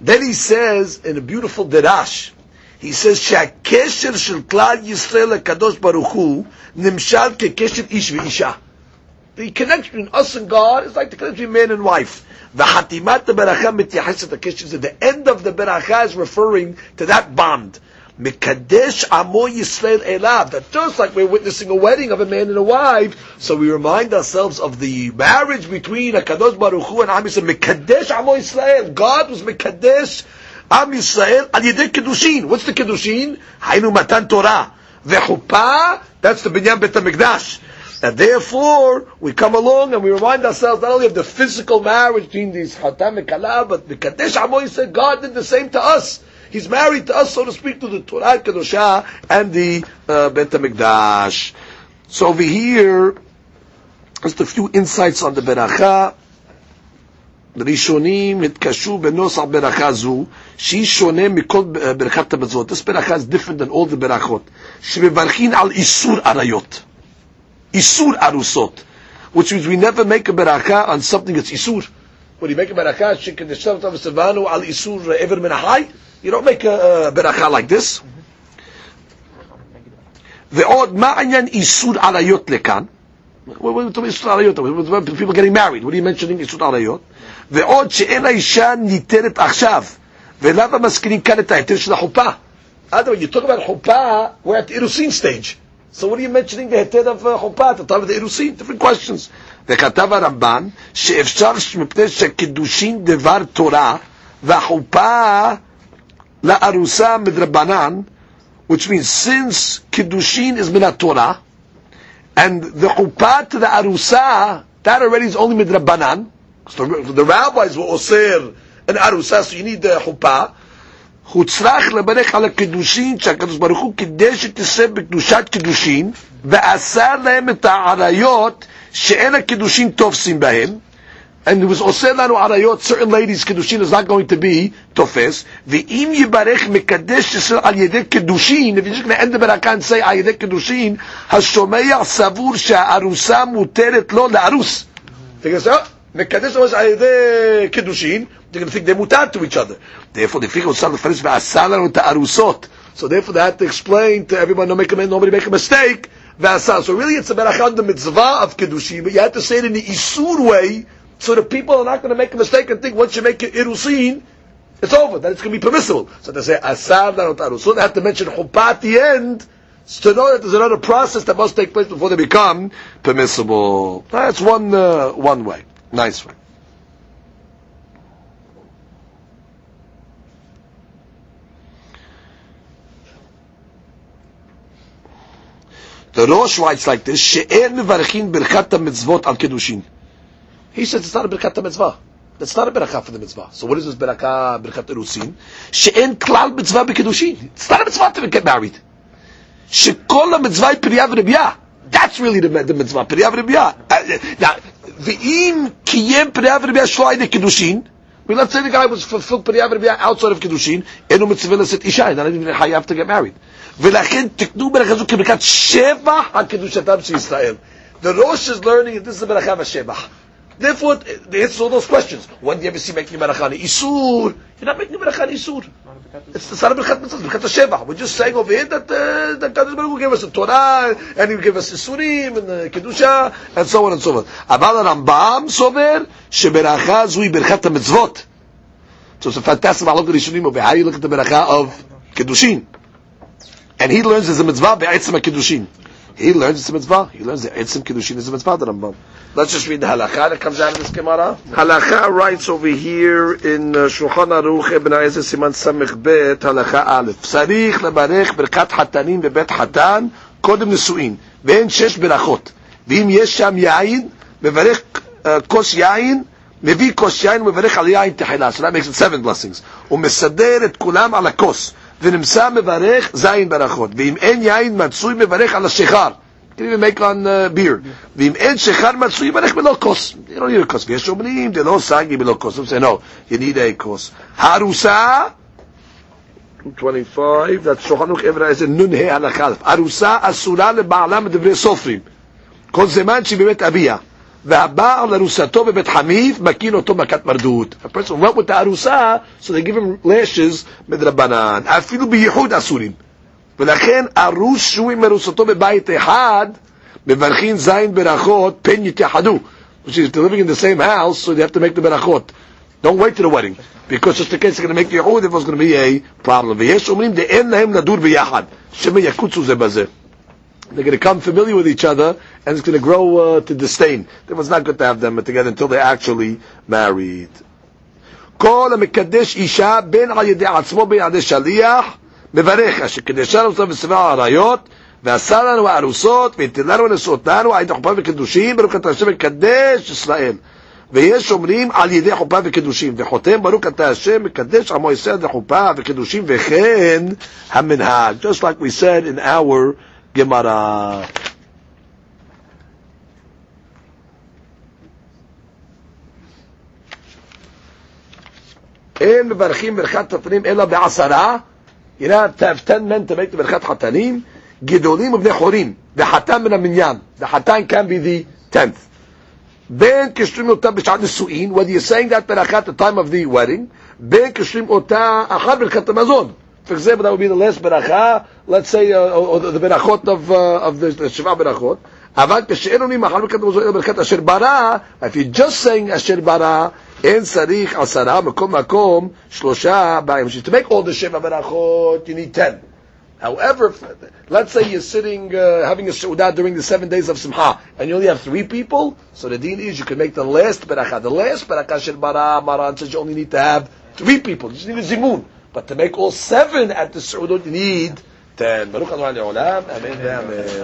Then he says in a beautiful derash, he says שהקשר של כלל ישראל לקדוש ברוך הוא נמשל כקשר איש ואישה. The connection between us and God is like the connection between man and wife. וחתימת הברכה מתייחסת לקשר. The end of the beracha is referring to that bond. Mekadesh Amo Yisrael Elav. That just like we're witnessing a wedding of a man and a wife, so we remind ourselves of the marriage between a Kadosh Baruch Hu and Am Yisrael. Mekadesh Amo Yisrael. God was Mekadesh Am Yisrael al Yedei Kedushin. What's the Kedushin? Hainu Matan Torah. Vechuppah, that's the Binyan Bet HaMikdash. And therefore, we come along and we remind ourselves not only of the physical marriage between these Hatam and Kala, but the Kadesh Amo Yisrael, God did the same to us. He's married to us, so to speak, to the Torah Kedosha and the uh, Bet HaMikdash. So over here, just a few insights on the Beracha. ראשונים התקשו בנוסח ברכה זו, שהיא שונה מכל ברכת המצוות. This ברכה is different than all the ברכות. שמברכים על איסור עריות. איסור ארוסות. Which means we never make a ברכה on something that's איסור. When you make a ברכה, שכנשב תו וסבנו על איסור עבר מן החי, You don't make a, a beracha like this. ועוד, מה העניין איסור עריות לכאן? People getting married, what are you mentioning איסור עריות? ועוד שאין האישה ניתנת עכשיו, ולמה מזכירים כאן את ההיתר של החופה? Otherwise, you talk about חופה, we're at the Irusin stage. So what are you mentioning the היתר of חופה? אתה talk about the Irusin, different questions. וכתב הרמב"ן, שאפשר מפני שקידושין דבר תורה, והחופה La arusa midrabanan, which means since kiddushin is minat Torah, and the chuppah to the arusa, that already is only midrabanan, So the, the rabbis were osir an arusa, so you need the chuppah. הוא צריך לברך על הקידושין שהקדוש ברוך הוא קידש ישראל בקדושת קידושין ואסר להם את העריות שאין הקידושין תופסים בהם and it was no arayot, certain ladies' kedushin is not going to be tofes. V'im yibarech mekadesh yisrael al yedek kedushin, if you're just going to end the barakah and say al yedek kedushin, hashomeya savur she'arusa muteret lo la'arus. They're going to say, oh, mekadesh was al yedek kedushin, they're going to think they're mutar to each other. Therefore, the figure of Salah Faris ve'asal lanu ta'arusot. So therefore, they had to explain to everyone, don't make a, nobody make a mistake. So really, it's a barakah on the mitzvah of kedushin, but you had to say it in the isur way, so the people are not going to make a mistake and think once you make it irusin it's over that it's going to be permissible. So they say asar lanot arusot they have to mention chuppah at the end to know that there's another process that must take place before they become permissible. That's one uh, one way. Nice way The Rosh writes like this, she'en mevarchin birkat mitzvot al kedushin. He says it's not a birkat mitzvah. That's not a beracha for the mitzvah. So what is this beracha, birkat erusin? She'en klal mitzvah b'kedushin. It's not a mitzvah to get married. She'kol mitzvah priyav rebiyah. That's really the, the mitzvah, priyav rebiyah. Uh, now, v'im kiyem priyav rebiyah shlo ayne kedushin, but let's say the guy was fulfilled priyav rebiyah outside of kedushin, enu mitzvah l'set isha, not even have to get married. ולכן תקנו ברכה זו כברכת שבח על קדושתם של ישראל. The Rosh is learning that this is a ברכה בשבח. Therefore, the answer to all those questions. When do you ever see making a ברכה Isur? You're not making a ברכה Isur. It's the of ברכת mitzvah, ברכת השבח. We're just saying over here that uh, the Kadosh Baruch Hu gave us the Torah, and He gave us Isurim, and the Kedusha, and so on and so forth. אבל הרמב"ם סובר שברכה זו היא ברכת המצוות. So it's a fantastic mahlokat Rishonim over how you look at the ברכה of Kedushin. And he learns it's a mitzvah be'etzim kiddushin. He learns it's a mitzvah. He learns the etzim kiddushin is a mitzvah. The Rambam. Let's just read the halacha that comes out of this Gemara. Halacha writes over here in uh, Shulchan Aruch Ibn Ezra Siman Samech Bet halacha Aleph. Sarich lebarech berkat hatanim bebet hatan kodem nesuin. ואין שש ברכות. ואם יש שם יין, מברך כוס יין, מביא כוס יין ומברך על יין תחילה. So that makes it seven blessings. ומסדר את כולם על הכוס. ונמצא מברך זין ברכות, ואם אין יין מצוי מברך על השיכר. can even make on uh, beer. ואם אין שיכר מצוי, יברך בלא כוס. You don't need a כוס. ויש אומרים, זה לא סגי בלא כוס. הם say, no, you need a כוס. הרוסה, 25, that's שולחנוך עברה איזה נ"ה הלכה. ארוסה אסורה לבעלה מדברי סופרים. כל זמן שהיא באמת אביה. והבעל ארוסתו בבית חמיף מכין אותו מכת מרדות. A person went with the ארוסה, so they give him lashes מדרבנן. אפילו בייחוד אסורים. ולכן ארוס שהוא עם ארוסתו בבית אחד, מברכים זין ברכות, פן יתייחדו. Which is, they're living in the same house, so they have to make the berachot. Don't wait to the wedding. Because just in case they're going to make ייחוד, if it's going to be a problem. ויש אומרים, דאין להם לדור ביחד. שמא יקוצו זה בזה. They're going to come familiar with each other, and it's going to grow uh, to disdain. It was not good to have them together until they actually married. כל המקדש אישה בין על ידי עצמו בין על ידי שליח, מברך אשר קדשה לנו וסביבה העריות, ועשה לנו הארוסות, והטיל לנו נשואותינו, על ידי חופה וקידושים, ברוך אתה השם מקדש ישראל. ויש אומרים על ידי חופה וקידושים, וחותם ברוך אתה השם מקדש עמו ישראל לחופה וקידושים, וכן המנהג. Just like we said in our Gemara. אין מברכים ברכת חתנים אלא בעשרה, you know, to have 10 men to make the ברכת חתנים, גדולים ובני חורים, וחתן מן המניין, the חתן can be the 10th. בין קשרים אותה בשעת נישואין, whether you're saying that ברכה the time of the wedding, בין קשרים אותה אחר ברכת המזון. For example, that would be the last beracha, let's say, uh, or the, the berachot of, uh, of the, the Shiva berachot. אבל כשאין עונים מאכל ברכת המזון אלא ברכת אשר ברא, if you're just saying אשר ברא, אין צריך עשרה, מקום מקום, שלושה באים. To make all the Shiva berachot, you need ten. However, let's say you're sitting, uh, having a Seudah during the seven days of Simcha, and you only have three people, so the deen is you can make the last beracha. The last beracha Shel Bara, Maran says you only need to have three people. You just need a zimun. But to make all seven at the Su'udot, you need ten. Baruch Adonai Amen. Amen.